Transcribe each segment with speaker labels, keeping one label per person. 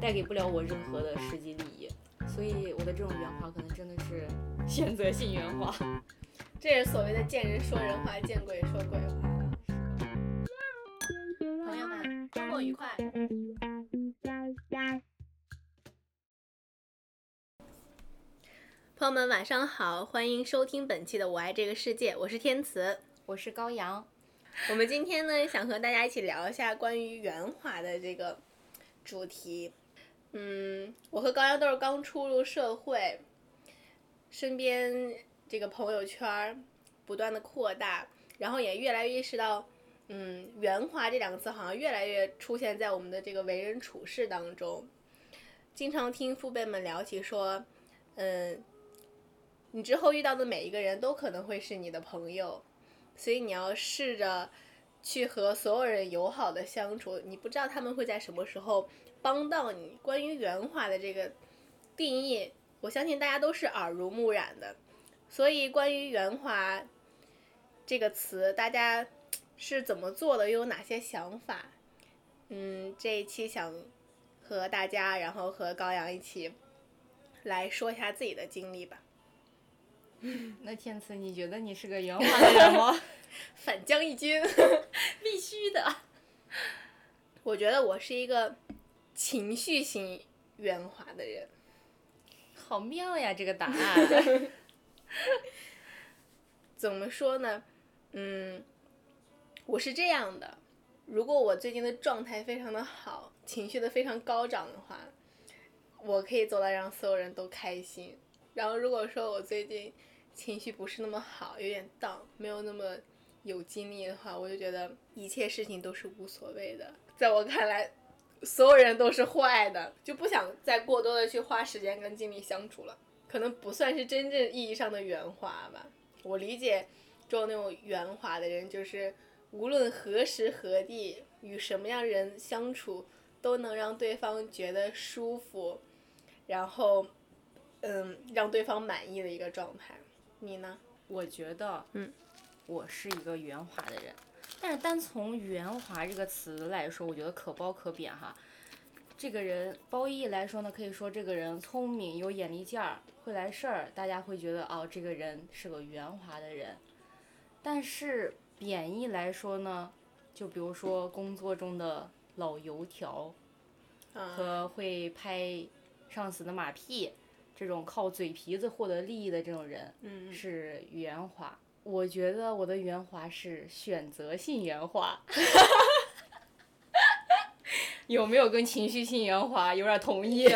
Speaker 1: 带给不了我任何的实际利益，所以我的这种圆滑可能真的是选择性圆滑。
Speaker 2: 这是所谓的见人说人话，见鬼说鬼话。朋友们，周末愉快！朋友们，晚上好，欢迎收听本期的《我爱这个世界》，我是天慈。
Speaker 1: 我是高阳，
Speaker 2: 我们今天呢，想和大家一起聊一下关于圆滑的这个主题。嗯，我和高阳都是刚出入社会，身边这个朋友圈儿不断的扩大，然后也越来越意识到，嗯，圆滑这两个字好像越来越出现在我们的这个为人处事当中。经常听父辈们聊起说，嗯，你之后遇到的每一个人都可能会是你的朋友。所以你要试着去和所有人友好的相处，你不知道他们会在什么时候帮到你。关于圆滑的这个定义，我相信大家都是耳濡目染的。所以关于圆滑这个词，大家是怎么做的，又有哪些想法？嗯，这一期想和大家，然后和高阳一起来说一下自己的经历吧。
Speaker 1: 那天赐，你觉得你是个圆 滑的人吗？
Speaker 2: 反将一军，
Speaker 1: 必须的。
Speaker 2: 我觉得我是一个情绪型圆滑的人。
Speaker 1: 好妙呀，这个答案。
Speaker 2: 怎么说呢？嗯，我是这样的。如果我最近的状态非常的好，情绪的非常高涨的话，我可以做到让所有人都开心。然后如果说我最近情绪不是那么好，有点荡，没有那么有精力的话，我就觉得一切事情都是无所谓的。在我看来，所有人都是坏的，就不想再过多的去花时间跟精力相处了。可能不算是真正意义上的圆滑吧。我理解中那种圆滑的人，就是无论何时何地与什么样人相处，都能让对方觉得舒服，然后嗯，让对方满意的一个状态。你呢？
Speaker 1: 我觉得，
Speaker 2: 嗯，
Speaker 1: 我是一个圆滑的人，但是单从圆滑这个词来说，我觉得可褒可贬哈。这个人褒义来说呢，可以说这个人聪明、有眼力劲儿、会来事儿，大家会觉得哦，这个人是个圆滑的人。但是贬义来说呢，就比如说工作中的老油条，和会拍上司的马屁。这种靠嘴皮子获得利益的这种人，是圆滑。我觉得我的圆滑是选择性圆滑，有没有跟情绪性圆滑有点同意？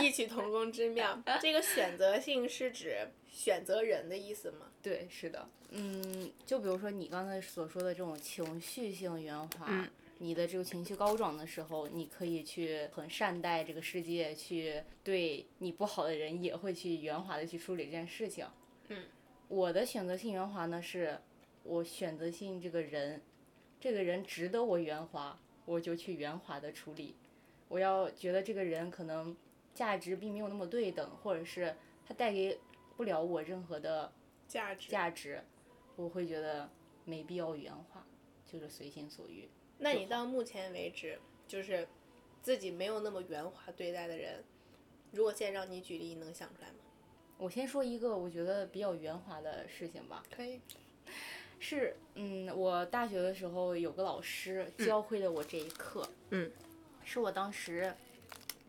Speaker 2: 异曲同工之妙。这个选择性是指选择人的意思吗？
Speaker 1: 对，是的。嗯，就比如说你刚才所说的这种情绪性圆滑。你的这个情绪高涨的时候，你可以去很善待这个世界，去对你不好的人也会去圆滑的去处理这件事情。
Speaker 2: 嗯，
Speaker 1: 我的选择性圆滑呢，是我选择性这个人，这个人值得我圆滑，我就去圆滑的处理。我要觉得这个人可能价值并没有那么对等，或者是他带给不了我任何的
Speaker 2: 价值，
Speaker 1: 价值，我会觉得没必要圆滑，就是随心所欲。
Speaker 2: 那你到目前为止，就是自己没有那么圆滑对待的人，如果现在让你举例，你能想出来吗？
Speaker 1: 我先说一个我觉得比较圆滑的事情吧。
Speaker 2: 可以。
Speaker 1: 是，嗯，我大学的时候有个老师教会了我这一课。
Speaker 2: 嗯。
Speaker 1: 是我当时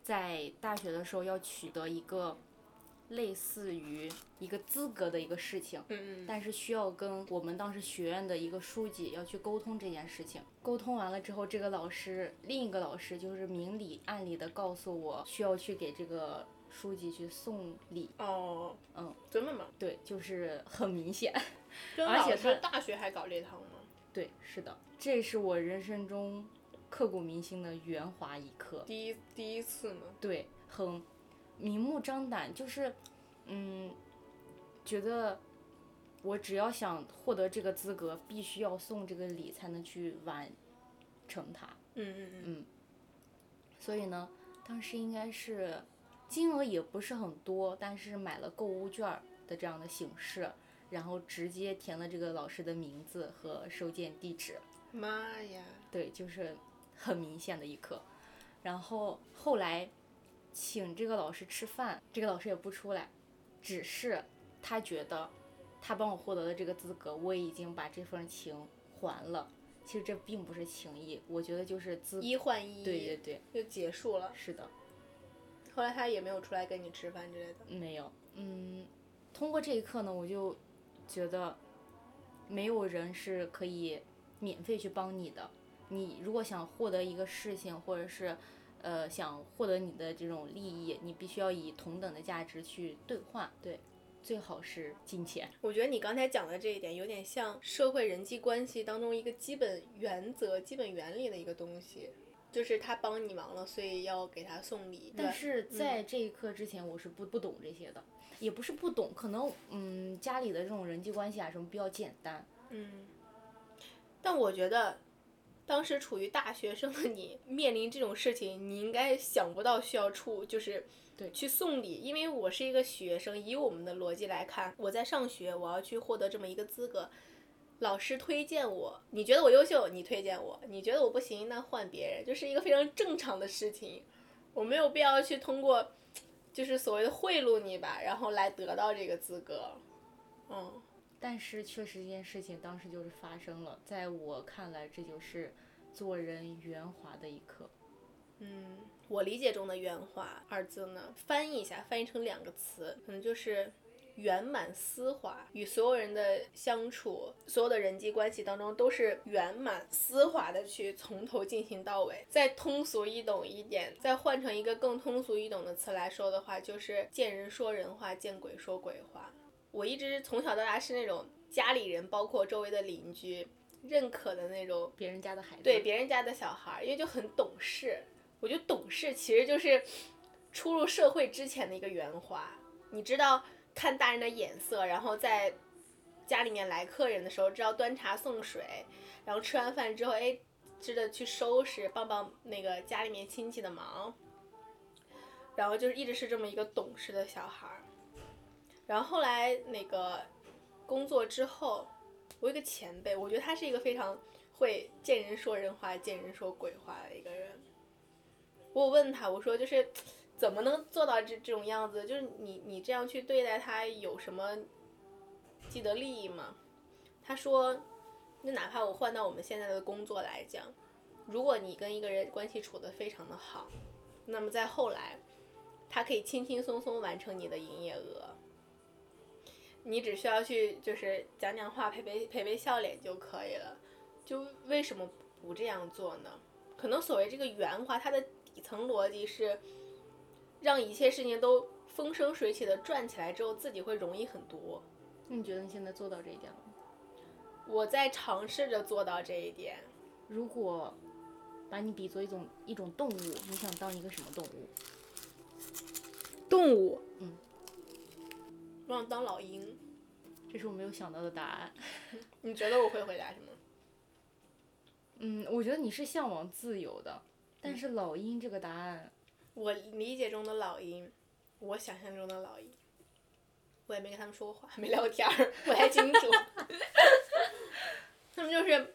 Speaker 1: 在大学的时候要取得一个。类似于一个资格的一个事情，
Speaker 2: 嗯
Speaker 1: 但是需要跟我们当时学院的一个书记要去沟通这件事情。沟通完了之后，这个老师另一个老师就是明里暗里的告诉我，需要去给这个书记去送礼。
Speaker 2: 哦，
Speaker 1: 嗯，
Speaker 2: 真的吗？
Speaker 1: 对，就是很明显。
Speaker 2: 而且他大学还搞这套吗？
Speaker 1: 对，是的，这是我人生中刻骨铭心的圆滑一刻。
Speaker 2: 第一第一次吗？
Speaker 1: 对，很。明目张胆，就是，嗯，觉得我只要想获得这个资格，必须要送这个礼才能去完成它。
Speaker 2: 嗯嗯
Speaker 1: 嗯。所以呢，当时应该是金额也不是很多，但是买了购物券的这样的形式，然后直接填了这个老师的名字和收件地址。
Speaker 2: 妈呀！
Speaker 1: 对，就是很明显的一刻。然后后来请这个老师吃饭，这个老师也不出来，只是他觉得他帮我获得了这个资格，我已经把这份情还了。其实这并不是情谊，我觉得就是资
Speaker 2: 一换一，
Speaker 1: 对对对，
Speaker 2: 就结束了。
Speaker 1: 是的，
Speaker 2: 后来他也没有出来跟你吃饭之类的。
Speaker 1: 没有，嗯，通过这一刻呢，我就觉得没有人是可以免费去帮你的。你如果想获得一个事情，或者是呃想获得你的这种利益，你必须要以同等的价值去兑换。对，最好是金钱。
Speaker 2: 我觉得你刚才讲的这一点有点像社会人际关系当中一个基本原则、基本原理的一个东西，就是他帮你忙了，所以要给他送礼。
Speaker 1: 但是在这一刻之前，我是不不懂这些的，也不是不懂，可能嗯家里的这种人际关系啊什么比较简单。
Speaker 2: 嗯，但我觉得。当时处于大学生的你面临这种事情，你应该想不到需要出就是
Speaker 1: 对
Speaker 2: 去送礼，因为我是一个学生，以我们的逻辑来看，我在上学，我要去获得这么一个资格，老师推荐我，你觉得我优秀，你推荐我，你觉得我不行，那换别人，就是一个非常正常的事情，我没有必要去通过就是所谓的贿赂你吧，然后来得到这个资格，嗯。
Speaker 1: 但是确实这件事情当时就是发生了，在我看来，这就是做人圆滑的一刻。
Speaker 2: 嗯，我理解中的圆滑二字呢，翻译一下，翻译成两个词，可能就是圆满丝滑。与所有人的相处，所有的人际关系当中，都是圆满丝滑的去从头进行到尾。再通俗易懂一点，再换成一个更通俗易懂的词来说的话，就是见人说人话，见鬼说鬼话。我一直从小到大是那种家里人，包括周围的邻居认可的那种
Speaker 1: 别人家的孩子，
Speaker 2: 对别人家的小孩，因为就很懂事。我觉得懂事其实就是出入社会之前的一个圆滑。你知道看大人的眼色，然后在家里面来客人的时候，知道端茶送水，然后吃完饭之后，哎，知道去收拾，帮帮那个家里面亲戚的忙，然后就是一直是这么一个懂事的小孩。然后后来那个工作之后，我有个前辈，我觉得他是一个非常会见人说人话、见人说鬼话的一个人。我问他，我说就是怎么能做到这这种样子？就是你你这样去对待他有什么既得利益吗？他说，那哪怕我换到我们现在的工作来讲，如果你跟一个人关系处得非常的好，那么在后来，他可以轻轻松松完成你的营业额。你只需要去就是讲讲话，陪陪陪陪笑脸就可以了。就为什么不这样做呢？可能所谓这个圆滑，它的底层逻辑是让一切事情都风生水起的转起来之后，自己会容易很多。
Speaker 1: 那你觉得你现在做到这一点了吗？
Speaker 2: 我在尝试着做到这一点。
Speaker 1: 如果把你比作一种一种动物，你想当一个什么动物？
Speaker 2: 动物。
Speaker 1: 嗯。
Speaker 2: 我想当老鹰，
Speaker 1: 这是我没有想到的答案。
Speaker 2: 你觉得我会回答什么？
Speaker 1: 嗯，我觉得你是向往自由的，但是老鹰这个答案，
Speaker 2: 我理解中的老鹰，我想象中的老鹰，我也没跟他们说过话，没聊天儿，不太清楚。他们就是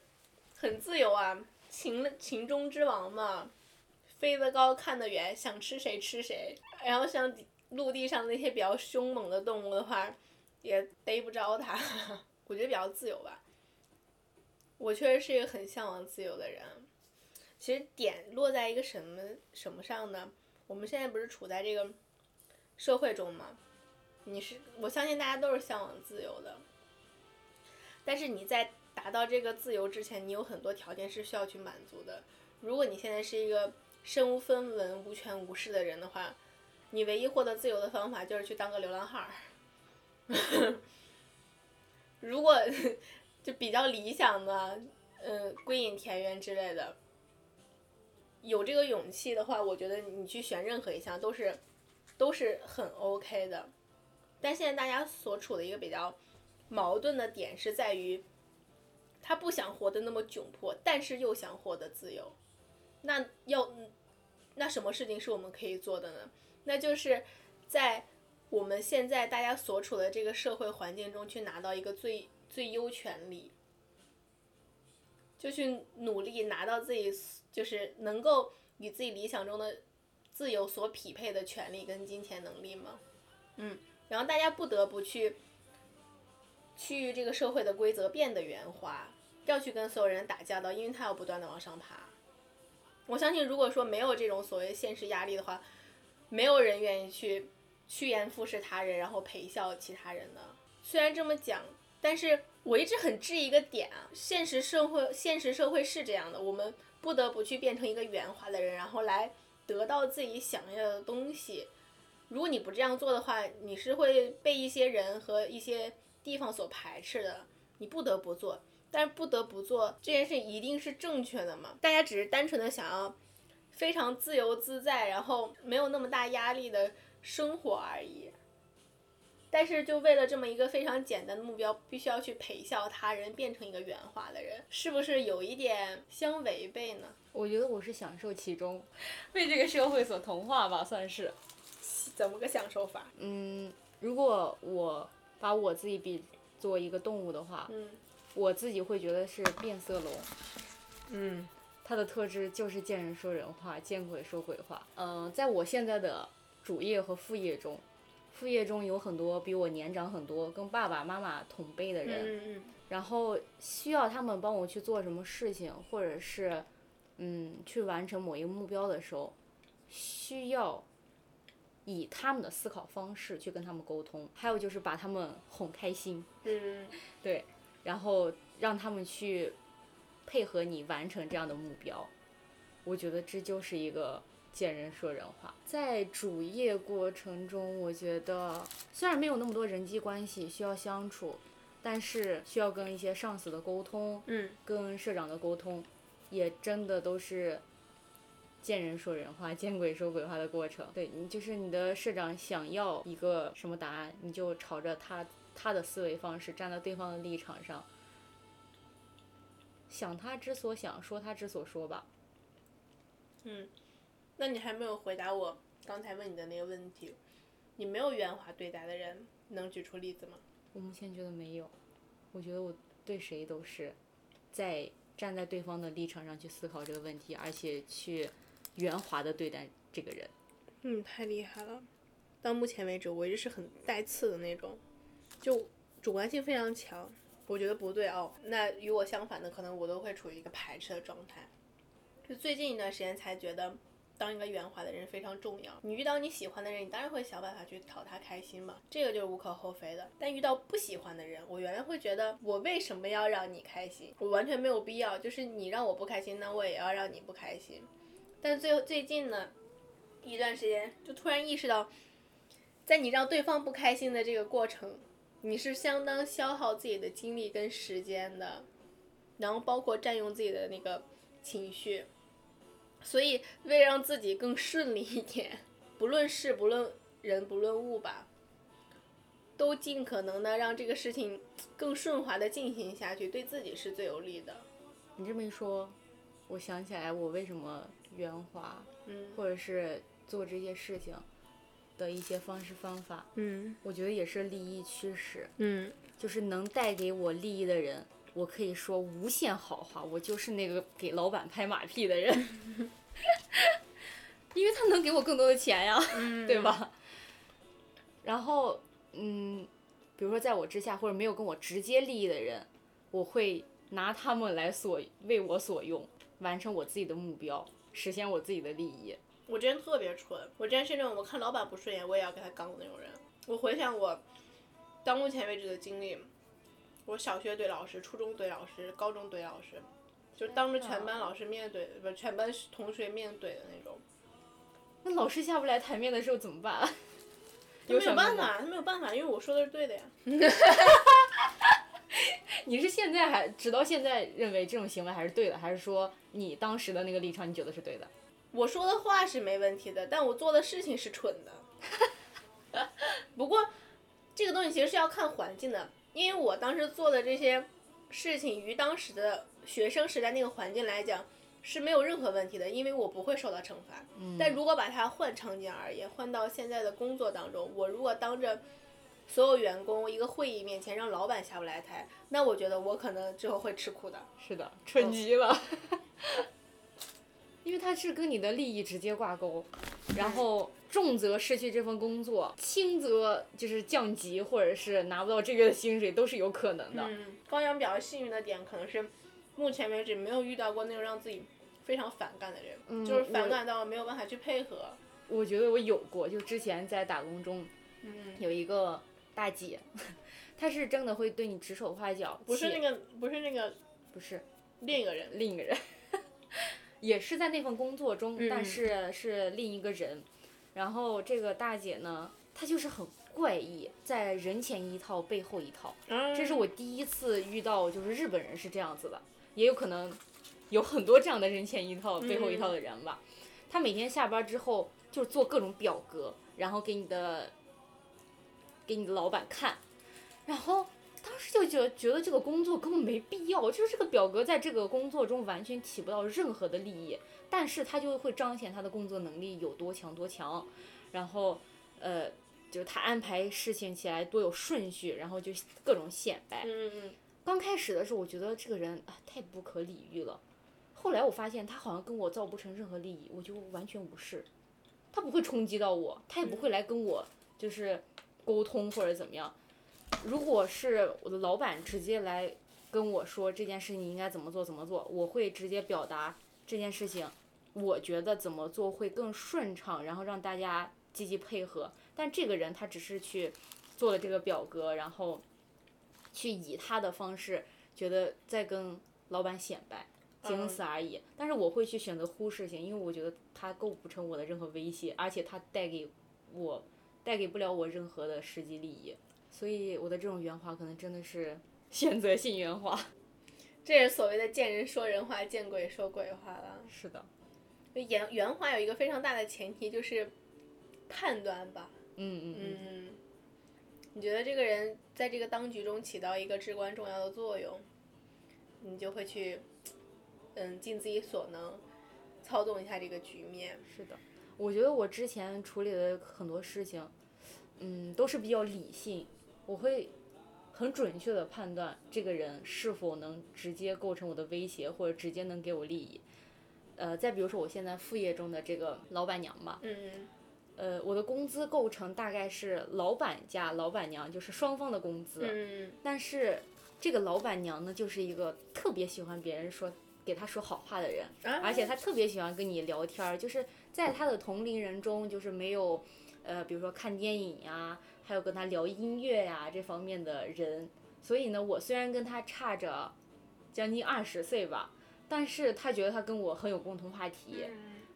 Speaker 2: 很自由啊，禽禽中之王嘛，飞得高，看得远，想吃谁吃谁，然后像。陆地上那些比较凶猛的动物的话，也逮不着它。我觉得比较自由吧。我确实是一个很向往自由的人。其实点落在一个什么什么上呢？我们现在不是处在这个社会中吗？你是我相信大家都是向往自由的。但是你在达到这个自由之前，你有很多条件是需要去满足的。如果你现在是一个身无分文、无权无势的人的话，你唯一获得自由的方法就是去当个流浪汉儿。如果就比较理想的，嗯，归隐田园之类的，有这个勇气的话，我觉得你去选任何一项都是都是很 OK 的。但现在大家所处的一个比较矛盾的点是在于，他不想活得那么窘迫，但是又想获得自由。那要那什么事情是我们可以做的呢？那就是在我们现在大家所处的这个社会环境中去拿到一个最最优权利，就去努力拿到自己就是能够与自己理想中的自由所匹配的权利跟金钱能力吗？嗯，然后大家不得不去趋于这个社会的规则变得圆滑，要去跟所有人打交道，因为他要不断的往上爬。我相信，如果说没有这种所谓现实压力的话，没有人愿意去趋炎附势他人，然后陪笑其他人的。虽然这么讲，但是我一直很质疑一个点啊，现实社会现实社会是这样的，我们不得不去变成一个圆滑的人，然后来得到自己想要的东西。如果你不这样做的话，你是会被一些人和一些地方所排斥的。你不得不做，但是不得不做这件事一定是正确的吗？大家只是单纯的想要非常自由自在，然后没有那么大压力的生活而已。但是就为了这么一个非常简单的目标，必须要去陪笑他人，变成一个圆滑的人，是不是有一点相违背呢？
Speaker 1: 我觉得我是享受其中，被这个社会所同化吧，算是。
Speaker 2: 怎么个享受法？
Speaker 1: 嗯，如果我把我自己比作一个动物的话，
Speaker 2: 嗯
Speaker 1: 我自己会觉得是变色龙，
Speaker 2: 嗯
Speaker 1: 它的特质就是见人说人话，见鬼说鬼话。嗯、在我现在的主业和副业中，副业中有很多比我年长很多、跟爸爸妈妈同辈的人，
Speaker 2: 嗯嗯
Speaker 1: 然后需要他们帮我去做什么事情，或者是嗯去完成某一个目标的时候，需要以他们的思考方式去跟他们沟通，还有就是把他们哄开心，
Speaker 2: 嗯。
Speaker 1: 对，然后让他们去配合你完成这样的目标。我觉得这就是一个见人说人话。在主业过程中，我觉得虽然没有那么多人际关系需要相处，但是需要跟一些上司的沟通，
Speaker 2: 嗯
Speaker 1: 跟社长的沟通，也真的都是见人说人话，见鬼说鬼话的过程。对你就是你的社长想要一个什么答案，你就朝着他他的思维方式，站在对方的立场上，想他之所想，说他之所说吧。
Speaker 2: 嗯，那你还没有回答我刚才问你的那个问题，你没有圆滑对待的人，能举出例子吗？
Speaker 1: 我目前觉得没有，我觉得我对谁都是在站在对方的立场上去思考这个问题，而且去圆滑的对待这个人。
Speaker 2: 嗯，太厉害了。到目前为止，我一直是很带刺的那种，就主观性非常强。我觉得不对哦，那与我相反的，可能我都会处于一个排斥的状态。就最近一段时间才觉得，当一个圆滑的人非常重要。你遇到你喜欢的人，你当然会想办法去讨他开心嘛，这个就是无可厚非的。但遇到不喜欢的人，我原来会觉得，我为什么要让你开心？我完全没有必要，就是你让我不开心，那我也要让你不开心。但最后最近呢，一段时间就突然意识到，在你让对方不开心的这个过程，你是相当消耗自己的精力跟时间的，然后包括占用自己的那个情绪。所以，为了让自己更顺利一点，不论事不论人不论物吧，都尽可能的让这个事情更顺滑的进行下去，对自己是最有利的。
Speaker 1: 你这么一说，我想起来我为什么圆滑，
Speaker 2: 嗯
Speaker 1: 或者是做这些事情的一些方式方法，
Speaker 2: 嗯
Speaker 1: 我觉得也是利益驱使，
Speaker 2: 嗯
Speaker 1: 就是能带给我利益的人，我可以说无限好话，我就是那个给老板拍马屁的人，因为他能给我更多的钱呀，
Speaker 2: 嗯
Speaker 1: 对？吧？然后，嗯，比如说在我之下或者没有跟我直接利益的人，我会拿他们来所为我所用，完成我自己的目标，实现我自己的利益。
Speaker 2: 我之前特别蠢，我之前是那种我看老板不顺眼，我也要跟他刚的那种人。我回想我到目前为止的经历，我小学怼老师，初中怼老师，高中怼老师，就当着全班老师面怼，不是全班同学面怼的那种。
Speaker 1: 那老师下不来台面的时候怎么办？
Speaker 2: 他没？有办法，他没有办法，因为我说的是对的呀。
Speaker 1: 你是现在还直到现在认为这种行为还是对的，还是说你当时的那个立场你觉得是对的？
Speaker 2: 我说的话是没问题的，但我做的事情是蠢的。不过，这个东西其实是要看环境的，因为我当时做的这些事情，于当时的学生时代那个环境来讲，是没有任何问题的，因为我不会受到惩罚。但如果把它换场景而言，换到现在的工作当中，我如果当着所有员工一个会议面前让老板下不来台，那我觉得我可能之后会吃苦的。
Speaker 1: 是的，蠢极了。因为它是跟你的利益直接挂钩，然后重则失去这份工作，轻则就是降级或者是拿不到这个月的薪水都是有可能的。
Speaker 2: 嗯，高阳比较幸运的点可能是，目前为止没有遇到过那种让自己非常反感的人，就是反感到没有办法去配合。
Speaker 1: 我觉得我有过，就之前在打工中，
Speaker 2: 嗯，
Speaker 1: 有一个大姐，她是真的会对你指手画脚，
Speaker 2: 不是那个，不是那个，
Speaker 1: 不是
Speaker 2: 另一个人，
Speaker 1: 另一个人。也是在那份工作中，但是是另一个人。然后这个大姐呢，她就是很怪异，在人前一套，背后一套。这是我第一次遇到，就是日本人是这样子的，也有可能有很多这样的人前一套，背后一套的人吧。她每天下班之后就做各种表格，然后给你的给你的老板看，然后。当时就觉觉得这个工作根本没必要，就是这个表格在这个工作中完全起不到任何的利益，但是他就会彰显他的工作能力有多强多强，然后，呃，就是他安排事情起来多有顺序，然后就各种显摆。
Speaker 2: 嗯嗯。
Speaker 1: 刚开始的时候，我觉得这个人啊太不可理喻了，后来我发现他好像跟我造不成任何利益，我就完全无视，他不会冲击到我，他也不会来跟我就是沟通或者怎么样。如果是我的老板直接来跟我说这件事情应该怎么做怎么做，我会直接表达这件事情，我觉得怎么做会更顺畅，然后让大家积极配合。但这个人他只是去做了这个表格，然后去以他的方式觉得在跟老板显摆，仅此而已。但是我会去选择忽视性，因为我觉得他构不成我的任何威胁，而且他带给我带给不了我任何的实际利益。所以我的这种圆滑可能真的是 选择性圆滑，
Speaker 2: 这是所谓的见人说人话，见鬼说鬼话了。
Speaker 1: 是的，
Speaker 2: 圆圆滑有一个非常大的前提就是判断吧。
Speaker 1: 嗯嗯
Speaker 2: 嗯。你觉得这个人在这个当局中起到一个至关重要的作用，你就会去嗯尽自己所能操纵一下这个局面。
Speaker 1: 是的，我觉得我之前处理的很多事情，嗯，都是比较理性。我会很准确的判断这个人是否能直接构成我的威胁，或者直接能给我利益。呃，再比如说我现在副业中的这个老板娘吧，
Speaker 2: 嗯
Speaker 1: 呃，我的工资构成大概是老板加老板娘，就是双方的工资。
Speaker 2: 嗯。
Speaker 1: 但是这个老板娘呢，就是一个特别喜欢别人说给她说好话的人，而且她特别喜欢跟你聊天儿，就是在她的同龄人中，就是没有呃，比如说看电影呀。还有跟他聊音乐呀这方面的人，所以呢，我虽然跟他差着将近二十岁吧，但是他觉得他跟我很有共同话题，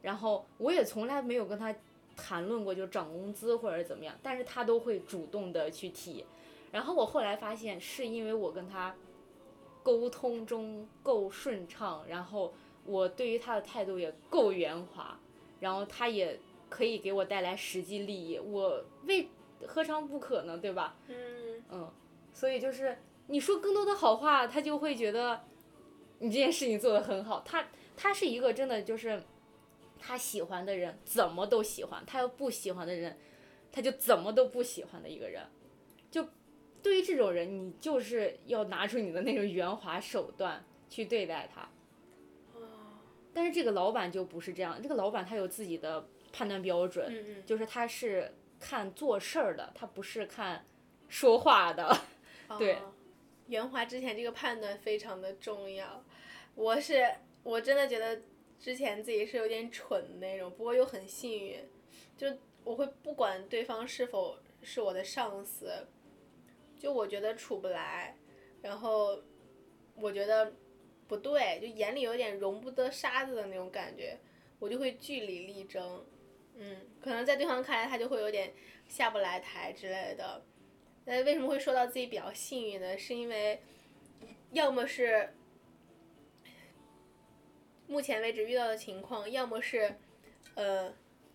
Speaker 1: 然后我也从来没有跟他谈论过就涨工资或者怎么样，但是他都会主动的去提，然后我后来发现是因为我跟他沟通中够顺畅，然后我对于他的态度也够圆滑，然后他也可以给我带来实际利益，我为。何尝不可呢？对吧？
Speaker 2: 嗯
Speaker 1: 嗯，所以就是你说更多的好话，他就会觉得你这件事情做得很好。他他是一个真的就是他喜欢的人怎么都喜欢，他要不喜欢的人他就怎么都不喜欢的一个人。就对于这种人，你就是要拿出你的那种圆滑手段去对待他。但是这个老板就不是这样，这个老板他有自己的判断标准，就是他是。看做事儿的，他不是看说话的，对。
Speaker 2: 圆滑之前这个判断非常的重要。我是我真的觉得之前自己是有点蠢的那种，不过又很幸运，就我会不管对方是否是我的上司，就我觉得处不来，然后我觉得不对，就眼里有点容不得沙子的那种感觉，我就会据理力争。嗯，可能在对方看来，他就会有点下不来台之类的。那为什么会说到自己比较幸运呢？是因为，要么是目前为止遇到的情况，要么是，呃，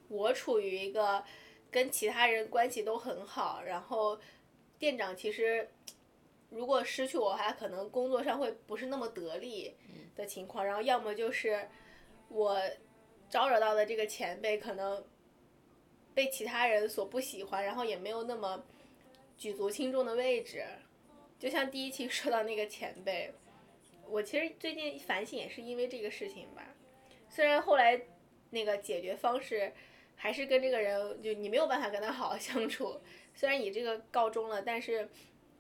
Speaker 2: 我处于一个跟其他人关系都很好，然后店长其实如果失去我，他可能工作上会不是那么得力的情况。然后要么就是，我招惹到的这个前辈可能被其他人所不喜欢，然后也没有那么举足轻重的位置。就像第一期说到那个前辈，我其实最近反省也是因为这个事情吧。虽然后来那个解决方式还是跟这个人，就你没有办法跟他好好相处。虽然以这个告终了，但是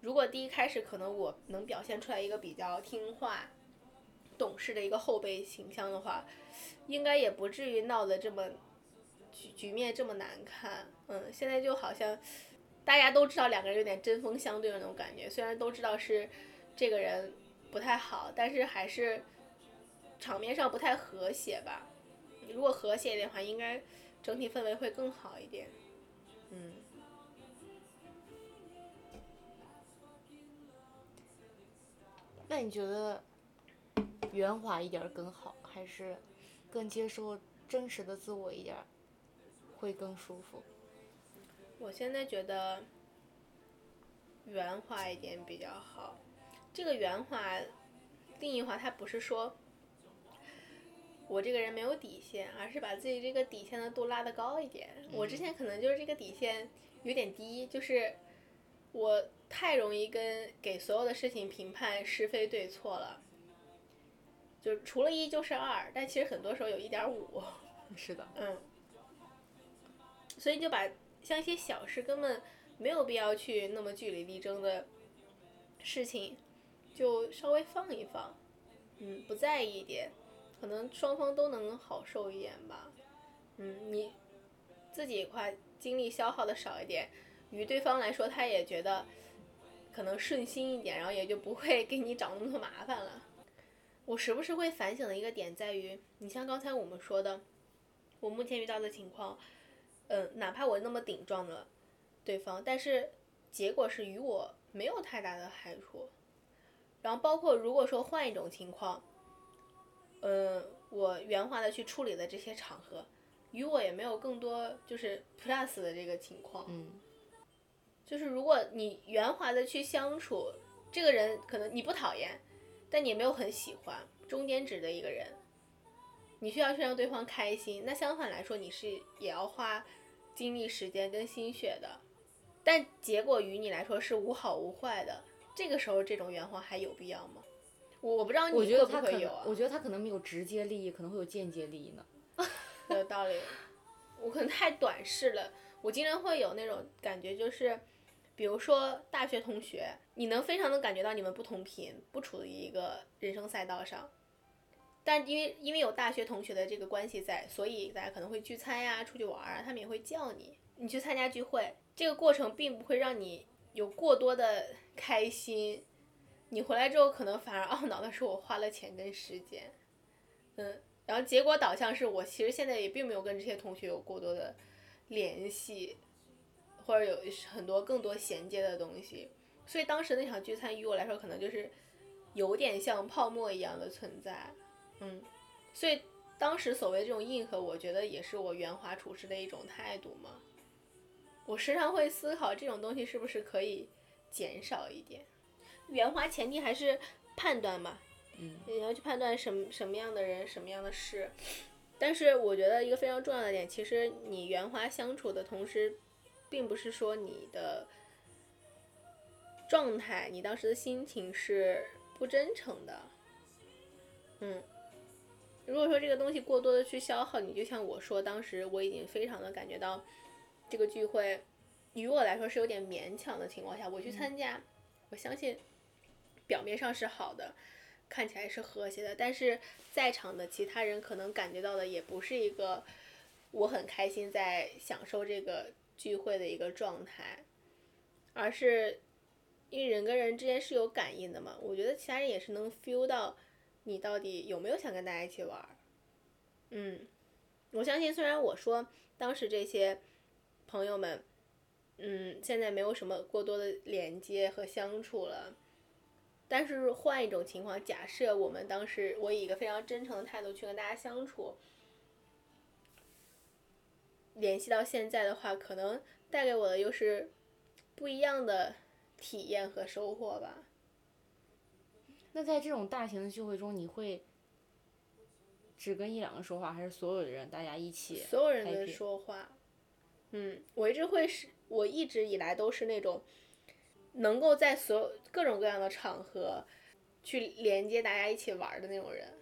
Speaker 2: 如果第一开始可能我能表现出来一个比较听话、懂事的一个后辈形象的话，应该也不至于闹得这么局局面这么难看。嗯，现在就好像大家都知道两个人有点针锋相对的那种感觉，虽然都知道是这个人不太好，但是还是场面上不太和谐吧。如果和谐一点的话，应该整体氛围会更好一点。嗯。
Speaker 1: 那你觉得圆滑一点更好，还是更接受真实的自我一点会更舒服？
Speaker 2: 我现在觉得圆滑一点比较好。这个圆滑定义化，它不是说我这个人没有底线，而是把自己这个底线的度拉得高一点。我之前可能就是这个底线有点低，就是我。太容易跟给所有的事情评判是非对错了，就是除了一就是二，但其实很多时候有一点五。
Speaker 1: 是的。
Speaker 2: 嗯。所以就把像一些小事根本没有必要去那么据理力争的事情，就稍微放一放，嗯，不在意一点，可能双方都能好受一点吧。嗯，你自己话精力消耗的少一点，于对方来说他也觉得。可能顺心一点，然后也就不会给你找那么多麻烦了。我时不时会反省的一个点在于，你像刚才我们说的，我目前遇到的情况，嗯，哪怕我那么顶撞了对方，但是结果是与我没有太大的害处。然后包括如果说换一种情况，嗯，我圆滑的去处理的这些场合，与我也没有更多就是 plus 的这个情况。
Speaker 1: 嗯。
Speaker 2: 就是如果你圆滑的去相处，这个人可能你不讨厌，但你也没有很喜欢，中间值的一个人，你需要去让对方开心。那相反来说，你是也要花精力、时间跟心血的，但结果于你来说是无好无坏的。这个时候，这种圆滑还有必要吗？我我不知道你会不会有啊？
Speaker 1: 我觉得他可能没有直接利益，可能会有间接利益呢。
Speaker 2: 有道理，我可能太短视了。我经常会有那种感觉，就是。比如说大学同学，你能非常的感觉到你们不同频，不处于一个人生赛道上，但因为因为有大学同学的这个关系在，所以大家可能会聚餐呀、出去玩啊，他们也会叫你，你去参加聚会，这个过程并不会让你有过多的开心，你回来之后可能反而懊恼的是我花了钱跟时间，嗯，然后结果导向是我其实现在也并没有跟这些同学有过多的联系。或者有很多更多衔接的东西，所以当时那场聚餐于我来说可能就是有点像泡沫一样的存在，嗯，所以当时所谓这种硬核，我觉得也是我圆滑处事的一种态度嘛。我时常会思考这种东西是不是可以减少一点，圆滑前提还是判断嘛，
Speaker 1: 嗯，
Speaker 2: 你要去判断什么什么样的人什么样的事，但是我觉得一个非常重要的点，其实你圆滑相处的同时。并不是说你的状态，你当时的心情是不真诚的，嗯，如果说这个东西过多的去消耗你，就像我说，当时我已经非常的感觉到这个聚会，于我来说是有点勉强的情况下，我去参加，我相信表面上是好的，看起来是和谐的，但是在场的其他人可能感觉到的也不是一个我很开心在享受这个。聚会的一个状态，而是因为人跟人之间是有感应的嘛，我觉得其他人也是能 feel 到你到底有没有想跟大家一起玩儿。嗯，我相信虽然我说当时这些朋友们，嗯，现在没有什么过多的连接和相处了，但是换一种情况，假设我们当时我以一个非常真诚的态度去跟大家相处。联系到现在的话，可能带给我的又是不一样的体验和收获吧。
Speaker 1: 那在这种大型的聚会中，你会只跟一两个说话，还是所有的人大家一起？
Speaker 2: 所有人的说话，嗯，我一直会是，我一直以来都是那种能够在所有各种各样的场合去连接大家一起玩儿的那种人，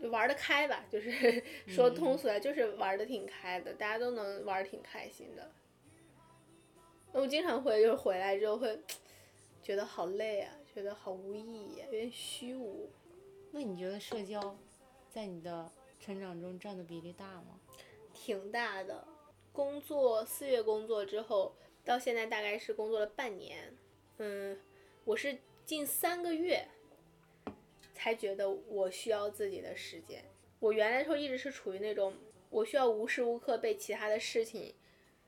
Speaker 2: 就玩得开吧，就是 说通俗点，就是玩的挺开的，大家都能玩得挺开心的。我经常会就是回来之后会觉得好累啊，觉得好无意义、啊，有点虚无。
Speaker 1: 那你觉得社交在你的成长中占的比例大吗？
Speaker 2: 挺大的。工作四月工作之后，到现在大概是工作了半年。嗯，我是近三个月才觉得我需要自己的时间。我原来的时候一直是处于那种我需要无时无刻被其他的事情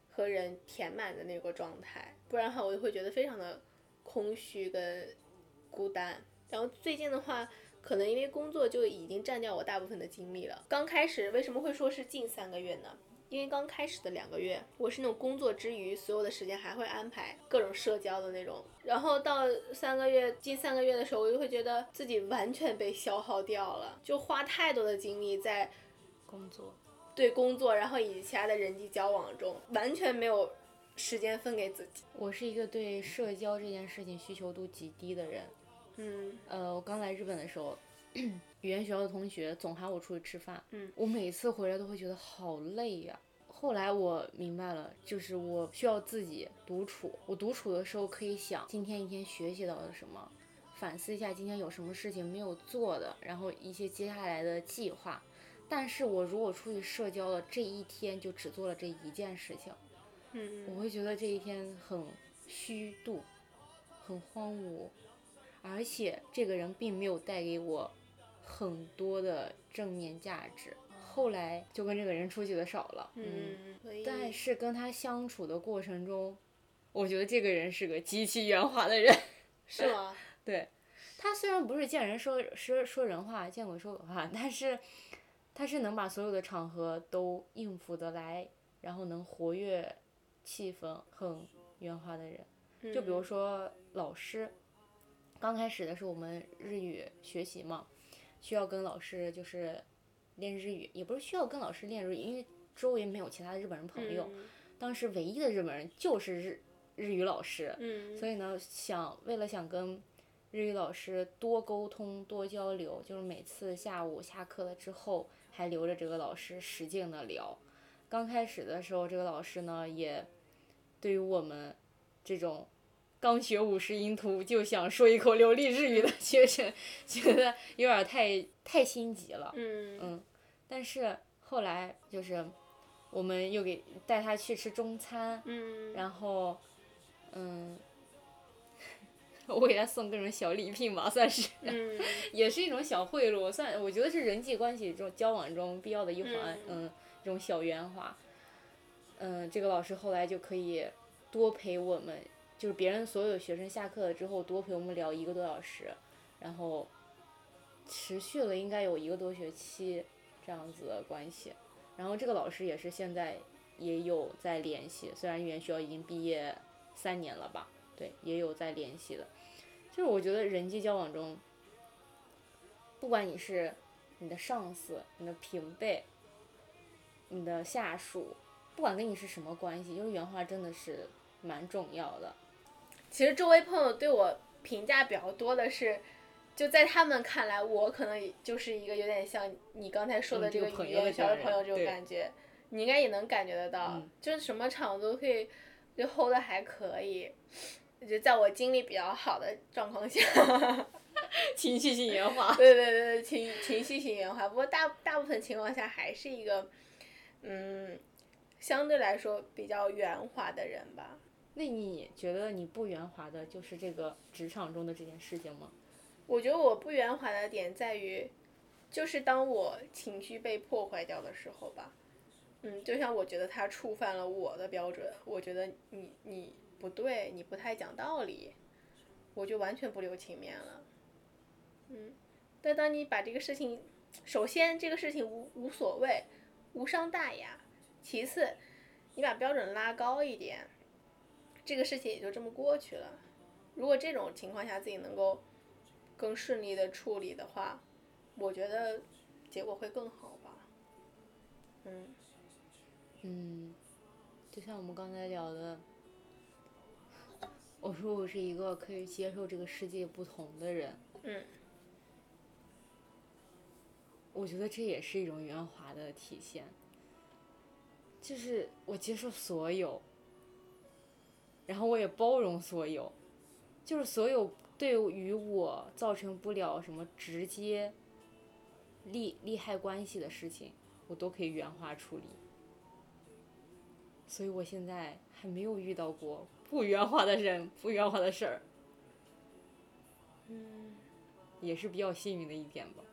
Speaker 2: 和人填满的那个状态，不然的话我就会觉得非常的空虚跟孤单。然后最近的话，可能因为工作就已经占掉我大部分的精力了。刚开始为什么会说是近三个月呢？因为刚开始的两个月，我是那种工作之余，所有的时间还会安排各种社交的那种。然后到三个月，近三个月的时候，我就会觉得自己完全被消耗掉了，就花太多的精力在
Speaker 1: 工作，
Speaker 2: 对工作，然后以及其他的人际交往中，完全没有时间分给自己。
Speaker 1: 我是一个对社交这件事情需求度极低的人。
Speaker 2: 嗯
Speaker 1: 呃，我刚来日本的时候，语言学校的同学总喊我出去吃饭，
Speaker 2: 嗯
Speaker 1: 我每次回来都会觉得好累呀、后来我明白了，就是我需要自己独处。我独处的时候可以想今天一天学习到了什么，反思一下今天有什么事情没有做的，然后一些接下来的计划。但是我如果出去社交了，这一天就只做了这一件事情，
Speaker 2: 嗯
Speaker 1: 我会觉得这一天很虚度，很荒芜，而且这个人并没有带给我很多的正面价值。后来就跟这个人出去的少了，
Speaker 2: 嗯，
Speaker 1: 但是跟他相处的过程中，我觉得这个人是个极其圆滑的人。
Speaker 2: 是吗？
Speaker 1: 对，他虽然不是见人说说说人话，见鬼说鬼话，但是他是能把所有的场合都应付得来，然后能活跃气氛，很圆滑的人。就比如说老师，刚开始的时候我们日语学习嘛，需要跟老师就是练日语，也不是需要跟老师练日语，因为周围没有其他的日本人朋友，
Speaker 2: 嗯
Speaker 1: 当时唯一的日本人就是日日语老师。
Speaker 2: 嗯，
Speaker 1: 所以呢，想为了想跟日语老师多沟通、多交流，就是每次下午下课了之后，还留着这个老师使劲的聊。刚开始的时候，这个老师呢，也对于我们这种刚学五十音图就想说一口流利日语的学生，觉得有点太太心急了。
Speaker 2: 嗯。
Speaker 1: 嗯，但是后来就是我们又给带他去吃中餐，
Speaker 2: 嗯，
Speaker 1: 然后，嗯，我给他送各种小礼品吧，算是，
Speaker 2: 嗯。
Speaker 1: 也是一种小贿赂，算我觉得是人际关系中交往中必要的一环，
Speaker 2: 嗯。
Speaker 1: 嗯，这种小圆滑。嗯，这个老师后来就可以多陪我们，就是别人所有学生下课了之后，多陪我们聊一个多小时，然后持续了应该有一个多学期这样子的关系。然后这个老师也是现在也有在联系，虽然语言学校已经毕业三年了吧，对，也有在联系的。就是我觉得人际交往中，不管你是你的上司、你的平辈、你的下属，不管跟你是什么关系，就是圆滑真的是蛮重要的。
Speaker 2: 其实周围朋友对我评价比较多的是，就在他们看来，我可能就是一个有点像你刚才说的这个语
Speaker 1: 朋友的
Speaker 2: 言小的朋友这种感觉，你应该也能感觉得到，
Speaker 1: 嗯
Speaker 2: 就是什么场都可以就 hold 的还可以。我觉得在我精力比较好的状况下，
Speaker 1: 情绪性圆滑。
Speaker 2: 对对对对，情情绪性圆滑。不过大大部分情况下还是一个，嗯，相对来说比较圆滑的人吧。
Speaker 1: 那你觉得你不圆滑的就是这个职场中的这件事情吗？
Speaker 2: 我觉得我不圆滑的点在于，就是当我情绪被破坏掉的时候吧，嗯，就像我觉得他触犯了我的标准，我觉得你你不对，你不太讲道理，我就完全不留情面了，嗯，但当你把这个事情，首先这个事情无无所谓，无伤大雅，其次，你把标准拉高一点，这个事情也就这么过去了。如果这种情况下自己能够更顺利的处理的话，我觉得结果会更好吧。嗯
Speaker 1: 嗯，就像我们刚才聊的，我说我是一个可以接受这个世界不同的人，
Speaker 2: 嗯
Speaker 1: 我觉得这也是一种圆滑的体现，就是我接受所有，然后我也包容所有，就是所有对于我造成不了什么直接利利害关系的事情，我都可以圆滑处理。所以我现在还没有遇到过不圆滑的人、不圆滑的事儿，
Speaker 2: 嗯
Speaker 1: 也是比较幸运的一点吧。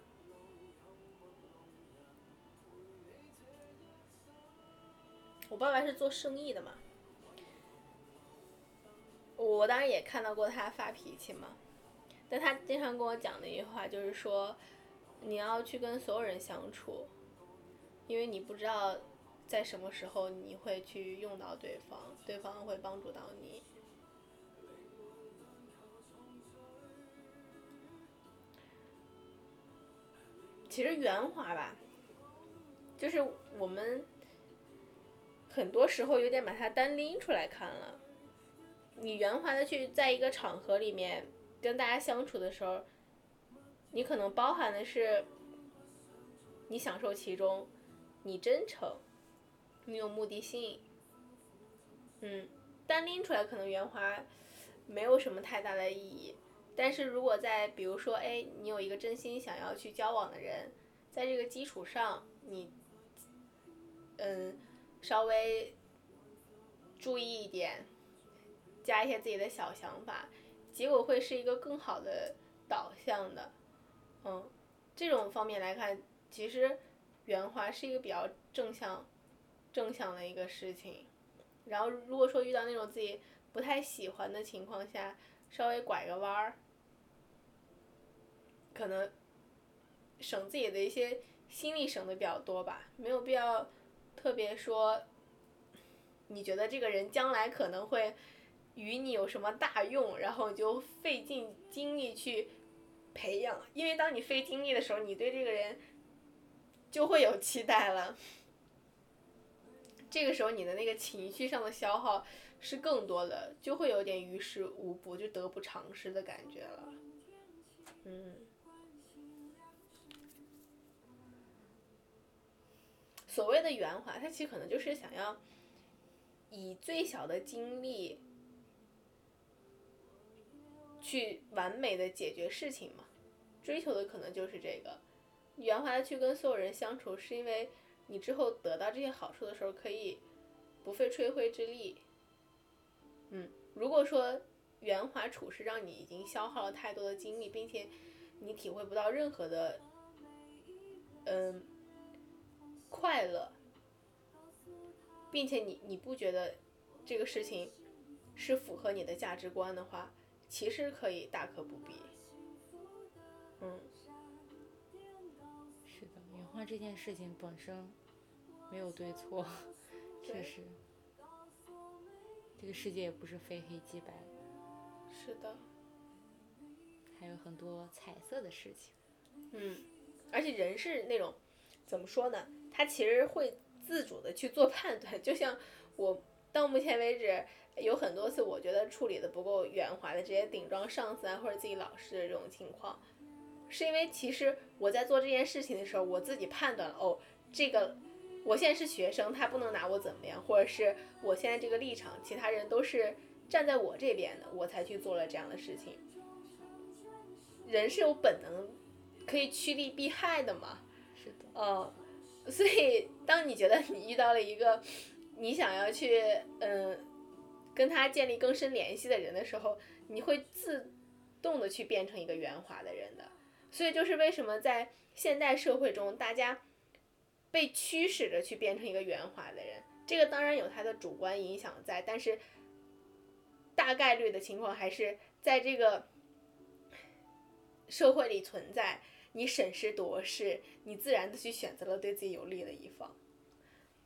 Speaker 2: 我爸爸是做生意的嘛，我当然也看到过他发脾气嘛，但他经常跟我讲的一句话就是说，你要去跟所有人相处，因为你不知道在什么时候你会去用到对方，对方会帮助到你。其实圆滑吧，就是我们很多时候有点把它单拎出来看了。你圆滑的去在一个场合里面跟大家相处的时候，你可能包含的是你享受其中，你真诚，你有目的性，嗯，单拎出来可能圆滑没有什么太大的意义。但是如果在比如说，哎，你有一个真心想要去交往的人，在这个基础上，你，嗯，稍微注意一点，加一些自己的小想法，结果会是一个更好的导向的，嗯，这种方面来看，其实圆滑是一个比较正向、正向的一个事情。然后如果说遇到那种自己不太喜欢的情况下，稍微拐个弯儿。可能省自己的一些心力省的比较多吧，没有必要特别说，你觉得这个人将来可能会与你有什么大用，然后就费尽精力去培养，因为当你费精力的时候，你对这个人就会有期待了，这个时候你的那个情绪上的消耗是更多的，就会有点于事无补，就得不偿失的感觉了，嗯。所谓的圆滑，它其实可能就是想要以最小的精力去完美的解决事情嘛，追求的可能就是这个。圆滑的去跟所有人相处，是因为你之后得到这些好处的时候，可以不费吹灰之力。嗯，如果说圆滑处事让你已经消耗了太多的精力，并且你体会不到任何的，嗯。快乐，并且你你不觉得这个事情是符合你的价值观的话，其实可以大可不必。嗯，
Speaker 1: 是的，圆滑这件事情本身没有对错，确实，这个世界也不是非黑即白。
Speaker 2: 是的，
Speaker 1: 还有很多彩色的事情。
Speaker 2: 嗯，而且人是那种怎么说呢？他其实会自主的去做判断，就像我到目前为止有很多次我觉得处理的不够圆滑的这些顶撞上司啊或者自己老师的这种情况，是因为其实我在做这件事情的时候，我自己判断了哦，这个我现在是学生，他不能拿我怎么样，或者是我现在这个立场，其他人都是站在我这边的，我才去做了这样的事情。人是有本能可以趋利避害的嘛？
Speaker 1: 是的，
Speaker 2: 嗯。所以，当你觉得你遇到了一个你想要去嗯跟他建立更深联系的人的时候，你会自动的去变成一个圆滑的人的。所以，就是为什么在现代社会中，大家被驱使着去变成一个圆滑的人，这个当然有他的主观影响在，但是大概率的情况还是在这个社会里存在。你审时度势，你自然的去选择了对自己有利的一方，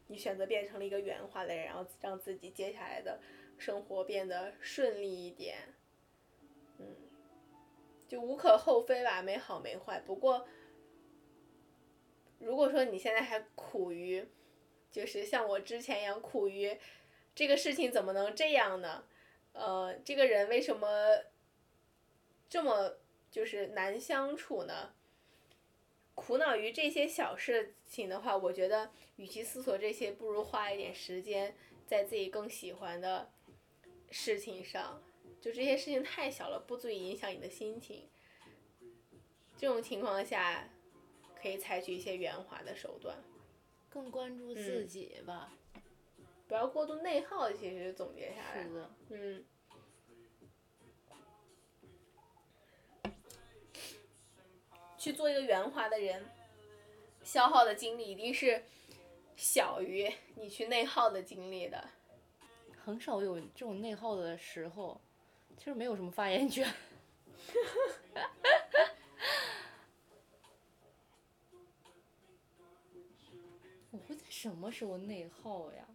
Speaker 2: 你选择变成了一个圆滑的人，然后让自己接下来的生活变得顺利一点，嗯，就无可厚非吧，没好没坏。不过如果说你现在还苦于，就是像我之前一样苦于，这个事情怎么能这样呢？呃，这个人为什么这么就是难相处呢？苦恼于这些小事情的话，我觉得与其思索这些，不如花一点时间在自己更喜欢的事情上。就这些事情太小了，不足以影响你的心情。这种情况下，可以采取一些圆滑的手段，
Speaker 1: 更关注自己吧。
Speaker 2: 不要过度内耗。其实总结下来，
Speaker 1: 是的，
Speaker 2: 嗯。去做一个圆滑的人，消耗的精力一定是小于你去内耗的精力的。
Speaker 1: 很少有这种内耗的时候，其实没有什么发言权。我会在什么时候内耗呀？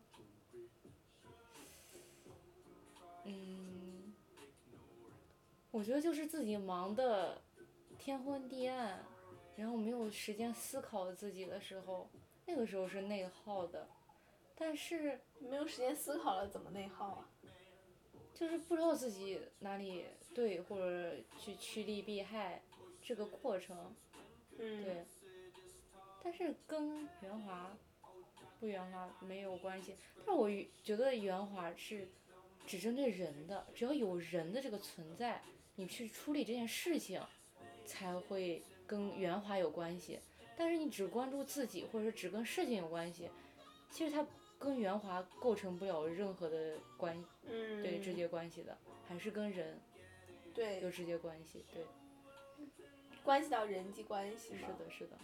Speaker 1: 嗯，我觉得就是自己忙的。天昏地暗，然后没有时间思考自己的时候，那个时候是内耗的。但是
Speaker 2: 没有时间思考了，怎么内耗啊？
Speaker 1: 就是不知道自己哪里对，或者去趋利避害，这个过程。
Speaker 2: 嗯。
Speaker 1: 对。但是跟圆滑不圆滑没有关系。但是我觉得圆滑是只针对人的，只要有人的这个存在，你去处理这件事情。才会跟圆滑有关系，但是你只关注自己，或者说只跟事情有关系，其实它跟圆滑构成不了任何的关，对直接关系的，还是跟人
Speaker 2: 对。
Speaker 1: 有直接关系，对，
Speaker 2: 关系到人际关系
Speaker 1: 是的，是的。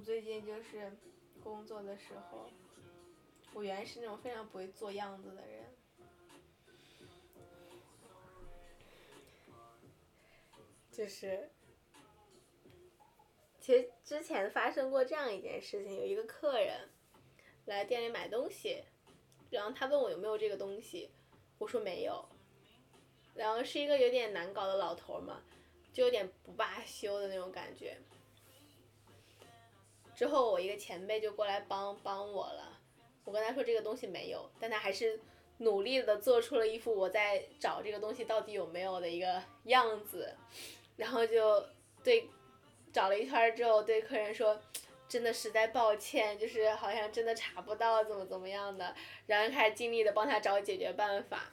Speaker 2: 最近就是工作的时候，我原来是那种非常不会做样子的人，就是，其实之前发生过这样一件事情，有一个客人来店里买东西，然后他问我有没有这个东西，我说没有，然后是一个有点难搞的老头嘛，就有点不罢休的那种感觉。之后我一个前辈就过来帮帮我了，我跟他说这个东西没有，但他还是努力的做出了一副我在找这个东西到底有没有的一个样子，然后就对找了一圈之后对客人说，真的实在抱歉，就是好像真的查不到怎么怎么样的，然后开始尽力的帮他找解决办法。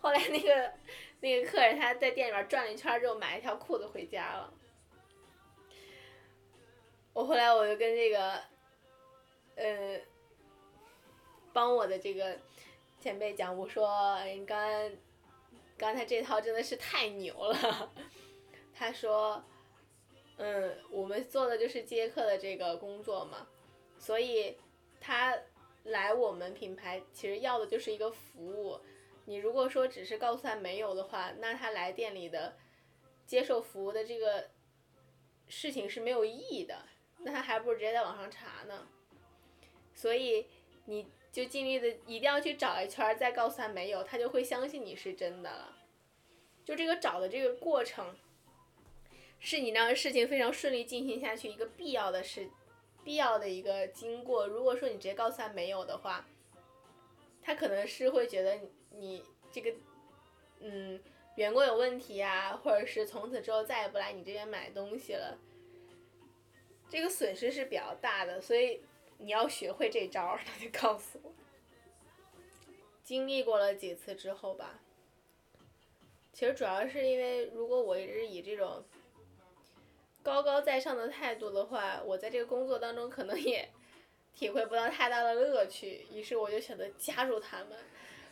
Speaker 2: 后来那个那个客人他在店里边转了一圈之后买了一条裤子回家了。我后来我就跟这个，呃，帮我的这个前辈讲，我说，你刚，刚才这套真的是太牛了。他说，嗯，我们做的就是接客的这个工作嘛，所以他来我们品牌其实要的就是一个服务。你如果说只是告诉他没有的话，那他来店里的接受服务的这个事情是没有意义的。那他还不如直接在网上查呢，所以你就尽力的一定要去找一圈，再告诉他没有，他就会相信你是真的了。就这个找的这个过程，是你让事情非常顺利进行下去一个必要的事，必要的一个经过。如果说你直接告诉他没有的话，他可能是会觉得你这个，嗯，员工有问题啊，或者是从此之后再也不来你这边买东西了。这个损失是比较大的，所以你要学会这招 他就告诉我，经历过了几次之后吧，其实主要是因为如果我一直以这种高高在上的态度的话，我在这个工作当中可能也 体会不到太大的乐趣，于是我就选择加入他们，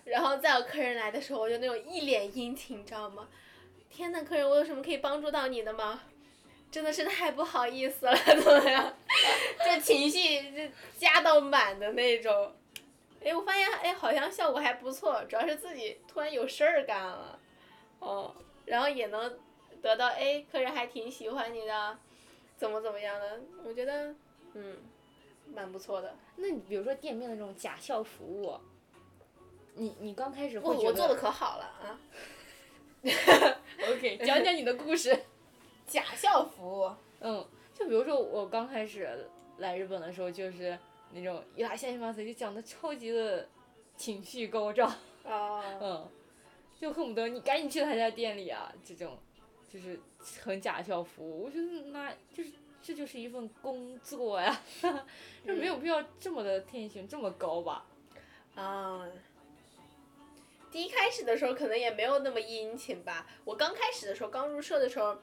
Speaker 2: 然后再有客人来的时候，我就那种一脸殷勤，你知道吗？天呐，客人，我有什么可以帮助到你的吗？真的是太不好意思了，怎么样？这情绪就加到满的那种。哎，我发现哎，好像效果还不错，主要是自己突然有事儿干了，哦，然后也能得到哎，客人还挺喜欢你的，怎么怎么样的？我觉得，嗯，蛮不错的。
Speaker 1: 那你比如说店面的这种假笑服务，你你刚开始
Speaker 2: 我
Speaker 1: 会觉得
Speaker 2: 我做的可好了啊！
Speaker 1: OK，讲讲你的故事。
Speaker 2: 假校服，
Speaker 1: 嗯，就比如说我刚开始来日本的时候，就是那种伊拉线马赛就讲的超级的情绪高涨，
Speaker 2: 啊，
Speaker 1: 嗯，就恨不得你赶紧去他家店里啊，这种就是很假校服。我觉得那就是这就是一份工作呀，就没有必要这么的天性这么高吧？
Speaker 2: 啊，第一开始的时候可能也没有那么殷勤吧。我刚开始的时候，刚入社的时候，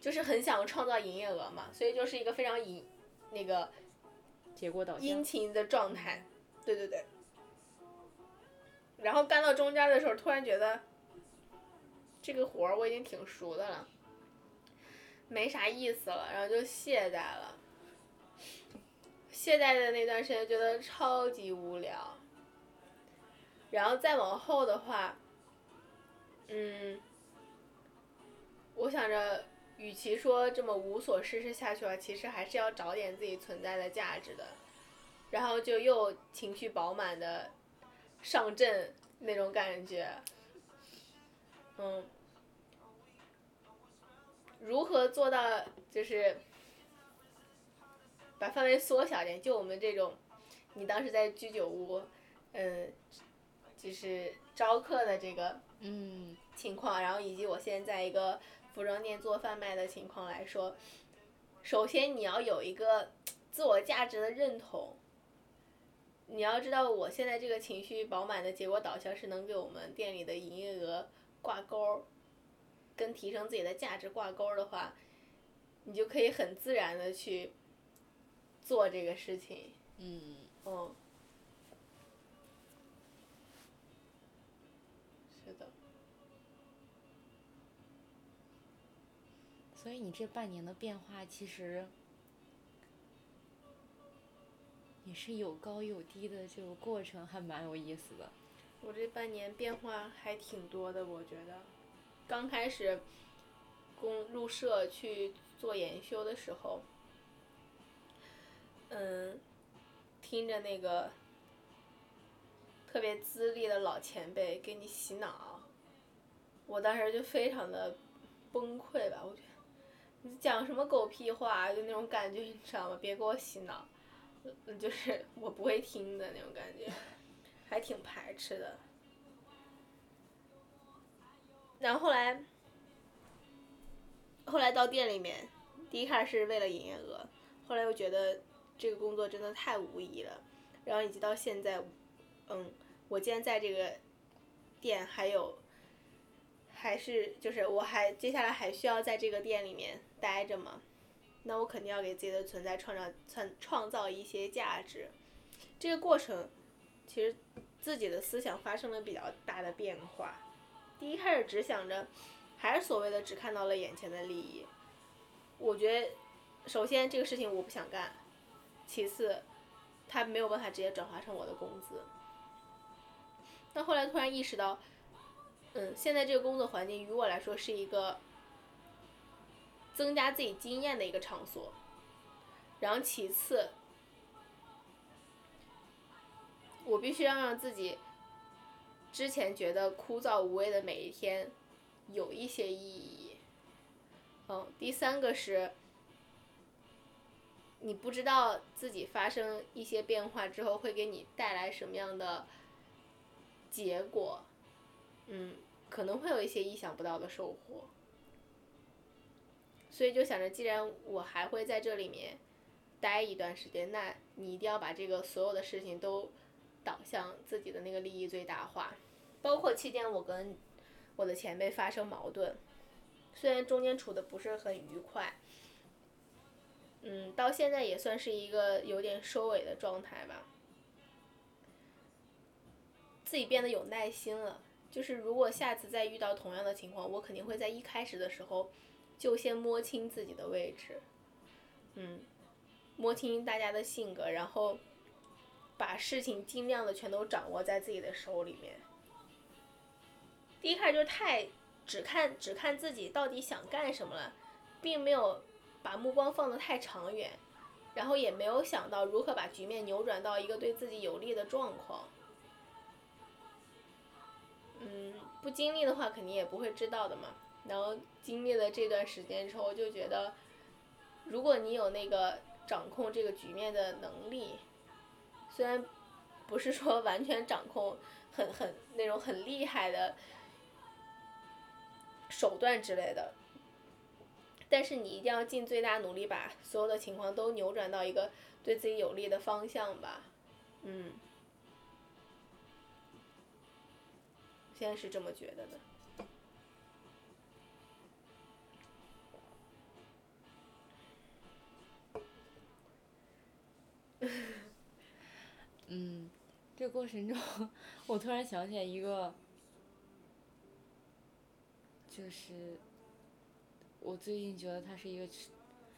Speaker 2: 就是很想创造营业额嘛，所以就是一个非常殷那个
Speaker 1: 结果导向
Speaker 2: 殷。勤的状态。对对对。然后干到中间的时候，突然觉得这个活儿我已经挺熟的了，没啥意思了，然后就懈怠了。懈怠的那段时间觉得超级无聊。然后再往后的话，嗯，我想着，与其说这么无所事事下去吧，其实还是要找点自己存在的价值的。然后就又情绪饱满的上阵那种感觉，嗯，如何做到就是把范围缩小点？就我们这种，你当时在居酒屋，嗯，就是招客的这个
Speaker 1: 嗯
Speaker 2: 情况，然后以及我现在在一个服装店做贩卖的情况来说，首先你要有一个自我价值的认同。你要知道，我现在这个情绪饱满的结果导向是能给我们店里的营业额挂钩，跟提升自己的价值挂钩的话，你就可以很自然的去做这个事情。
Speaker 1: 嗯，
Speaker 2: 嗯，
Speaker 1: 所以你这半年的变化其实也是有高有低的，这个过程还蛮有意思的。
Speaker 2: 我这半年变化还挺多的，我觉得。刚开始公入社去做研修的时候，嗯，听着那个特别资历的老前辈给你洗脑，我当时就非常的崩溃吧，我觉得你讲什么狗屁话，就那种感觉，你知道吗？别给我洗脑，就是 我不会听的那种感觉。还挺排斥的。然后后来，后来到店里面，第一开始是为了营业额，后来又觉得这个工作真的太无意义了，然后以及到现在，嗯，我既然在这个店还有，还是就是我还接下来还需要在这个店里面待着嘛，那我肯定要给自己的存在创造创创造一些价值，这个过程。其实自己的思想发生了比较大的变化。第一开始只想着，还是所谓的只看到了眼前的利益。我觉得，首先这个事情我不想干，其次，它没有办法直接转化成我的工资。但后来突然意识到，嗯，现在这个工作环境于我来说是一个增加自己经验的一个场所。然后其次。我必须要让自己之前觉得枯燥无味的每一天有一些意义。嗯，第三个是，你不知道自己发生一些变化之后会给你带来什么样的结果，嗯，可能会有一些意想不到的收获。所以就想着，既然我还会在这里面待一段时间，那你一定要把这个所有的事情都。导向自己的那个利益最大化，包括期间我跟我的前辈发生矛盾，虽然中间处的不是很愉快，嗯，到现在也算是一个有点收尾的状态吧。自己变得有耐心了，就是如果下次再遇到同样的情况，我肯定会在一开始的时候就先摸清自己的位置，嗯，摸清大家的性格，然后。把事情尽量的全都掌握在自己的手里面。第一开始就是太只看只看自己到底想干什么了，并没有把目光放得太长远，然后也没有想到如何把局面扭转到一个对自己有利的状况。嗯，不经历的话，肯定也不会知道的嘛。然后经历了这段时间之后，就觉得，如果你有那个掌控这个局面的能力，虽然不是说完全掌控，很很那种很厉害的手段之类的，但是你一定要尽最大努力把所有的情况都扭转到一个对自己有利的方向吧。嗯，现在是这么觉得的。
Speaker 1: 嗯，这个过程中，我突然想起来一个，就是我最近觉得他是一个，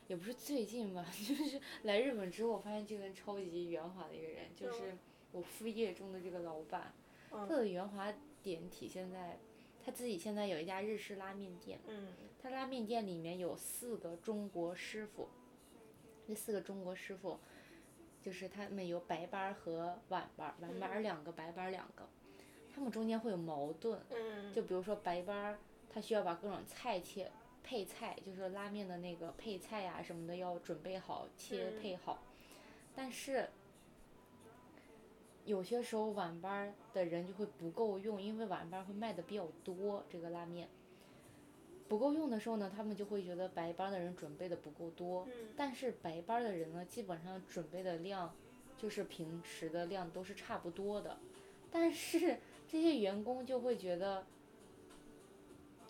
Speaker 1: 也不是最近吧，就是来日本之后，我发现这个人超级圆滑的一个人，就是我副业中的这个老板，他的圆滑点体现在他自己现在有一家日式拉面店，
Speaker 2: 嗯
Speaker 1: 他拉面店里面有四个中国师傅，那四个中国师傅，就是他们有白班和晚班，晚班两个，白班两个，他们中间会有矛盾，
Speaker 2: 嗯，
Speaker 1: 就比如说白班，他需要把各种菜切配菜，就是拉面的那个配菜呀、什么的要准备好，切
Speaker 2: 嗯
Speaker 1: 配好，但是。有些时候晚班的人就会不够用，因为晚班会卖的比较多，这个拉面。不够用的时候呢，他们就会觉得白班的人准备的不够多，
Speaker 2: 嗯
Speaker 1: 但是白班的人呢，基本上准备的量就是平时的量都是差不多的，但是这些员工就会觉得，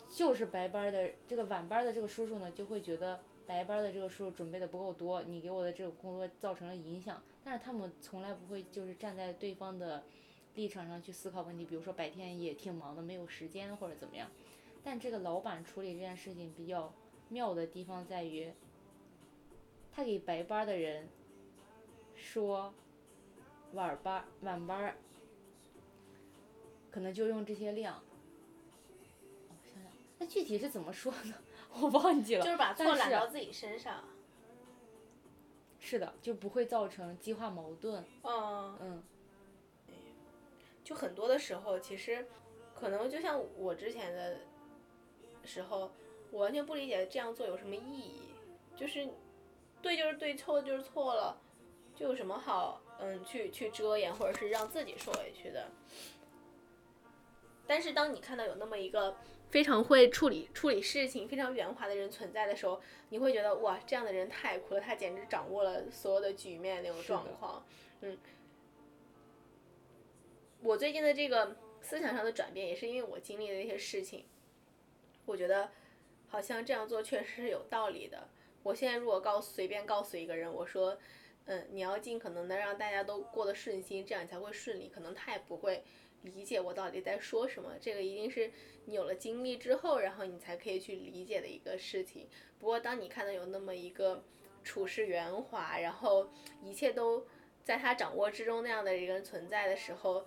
Speaker 1: 就是白班的这个晚班的这个叔叔呢，就会觉得白班的这个叔叔准备的不够多，你给我的这个工作造成了影响，但是他们从来不会就是站在对方的立场上去思考问题，比如说白天也挺忙的，没有时间或者怎么样。但这个老板处理这件事情比较妙的地方在于，他给白班的人说晚班晚班可能就用这些量。我想想，那具体是怎么说呢？我忘记了。
Speaker 2: 就是把错揽到自己身上。
Speaker 1: 是的，就不会造成激化矛盾。
Speaker 2: 嗯，
Speaker 1: 嗯
Speaker 2: 就很多的时候，其实可能就像我之前的时候，我完全不理解这样做有什么意义，就是对就是对，错就是错了，就有什么好嗯去去遮掩或者是让自己受委屈的。但是当你看到有那么一个非常会处理处理事情、非常圆滑的人存在的时候，你会觉得哇，这样的人太酷了，他简直掌握了所有的局面那种状况。嗯，我最近的这个思想上的转变，也是因为我经历的一些事情，我觉得好像这样做确实是有道理的。我现在如果告随便告诉一个人，我说，嗯，你要尽可能的让大家都过得顺心，这样你才会顺利，可能他也不会理解我到底在说什么。这个一定是你有了经历之后，然后你才可以去理解的一个事情。不过当你看到有那么一个处事圆滑，然后一切都在他掌握之中那样的一个人存在的时候，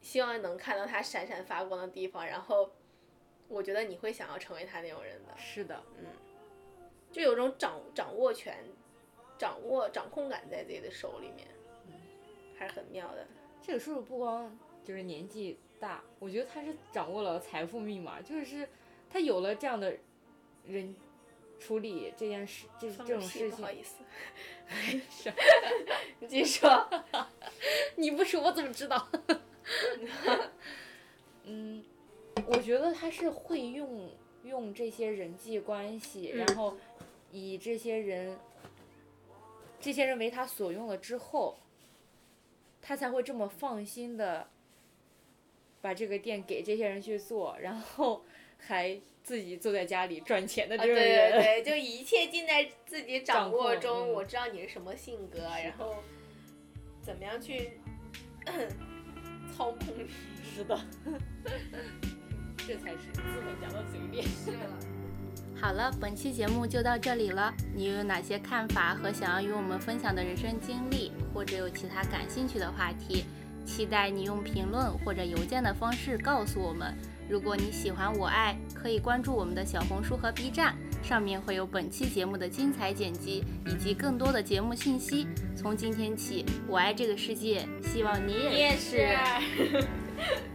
Speaker 2: 希望能看到他闪闪发光的地方，然后我觉得你会想要成为他那种人的，
Speaker 1: 是的，嗯
Speaker 2: 就有种掌掌握权、掌握掌控感在自己的手里面，还是很妙的。
Speaker 1: 这个叔叔不光就是年纪大，我觉得他是掌握了财富密码，就是他有了这样的人处理这件事，这
Speaker 2: 放
Speaker 1: 这种事情
Speaker 2: 不好，意思，
Speaker 1: 是
Speaker 2: 你继续说。
Speaker 1: 你不说我怎么知道？嗯，我觉得他是会用用这些人际关系，然
Speaker 2: 嗯
Speaker 1: 后以这些人，这些人为他所用了之后，他才会这么放心的把这个店给这些人去做，然后 还自己坐在家里赚钱的这种人。
Speaker 2: 对对，就一切尽在自己掌握中。
Speaker 1: 嗯
Speaker 2: 我知道你是什么性格，然后怎么样去 操控你。
Speaker 1: 是的，这才是字能讲到嘴边。
Speaker 3: 好了，本期节目就到这里了。你又有哪些看法和想要与我们分享的人生经历，或者有其他感兴趣的话题？期待你用评论或者邮件的方式告诉我们。如果你喜欢我爱，可以关注我们的小红书和 B 站，
Speaker 1: 上面会有本期节目的精彩剪辑以及更多的节目信息。从今天起，我爱这个世界，希望你
Speaker 2: 你
Speaker 1: 也
Speaker 2: 也是。